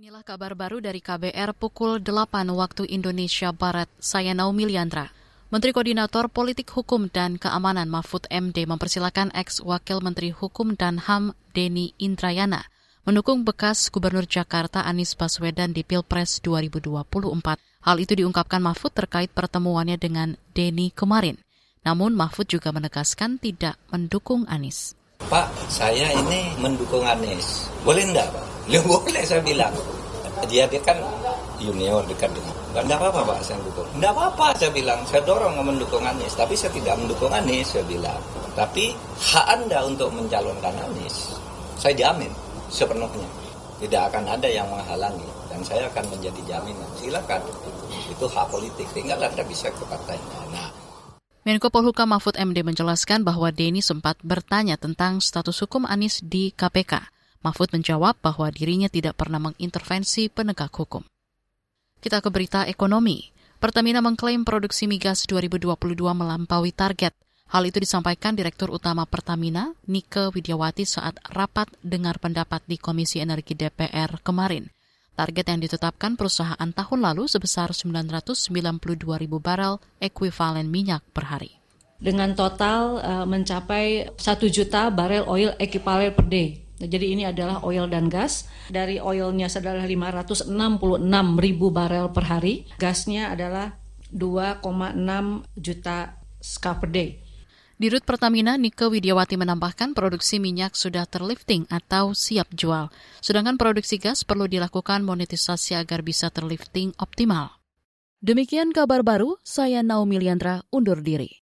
Inilah kabar baru dari KBR pukul 8 waktu Indonesia Barat. Saya Naomi Liandra. Menteri Koordinator Politik Hukum dan Keamanan Mahfud MD mempersilahkan ex-wakil Menteri Hukum dan HAM Denny Indrayana mendukung bekas Gubernur Jakarta Anies Baswedan di Pilpres 2024. Hal itu diungkapkan Mahfud terkait pertemuannya dengan Denny kemarin. Namun Mahfud juga menegaskan tidak mendukung Anies. Pak, saya ini mendukung Anies. Boleh enggak, Pak? Ya boleh, saya bilang. Dia, dia kan junior dekat dengan. Enggak apa-apa, Pak, saya dukung. Enggak apa-apa, saya bilang. Saya dorong mendukung Anies. Tapi saya tidak mendukung Anies, saya bilang. Tapi hak Anda untuk mencalonkan Anies, saya jamin sepenuhnya. Tidak akan ada yang menghalangi. Dan saya akan menjadi jaminan. Silakan. Itu hak politik. Tinggal Anda bisa ke partainya. Nah, Menko Polhukam Mahfud MD menjelaskan bahwa Denny sempat bertanya tentang status hukum Anies di KPK. Mahfud menjawab bahwa dirinya tidak pernah mengintervensi penegak hukum. Kita ke berita ekonomi. Pertamina mengklaim produksi migas 2022 melampaui target. Hal itu disampaikan Direktur Utama Pertamina, Nike Widiawati saat rapat dengar pendapat di Komisi Energi DPR kemarin. Target yang ditetapkan perusahaan tahun lalu sebesar 992 ribu barel ekuivalen minyak per hari. Dengan total uh, mencapai 1 juta barel oil ekivalen per day. Jadi ini adalah oil dan gas. Dari oilnya adalah 566 ribu barel per hari. Gasnya adalah 2,6 juta ska per day. Dirut Pertamina, Nike Widiawati menambahkan produksi minyak sudah terlifting atau siap jual. Sedangkan produksi gas perlu dilakukan monetisasi agar bisa terlifting optimal. Demikian kabar baru, saya Naomi Liandra undur diri.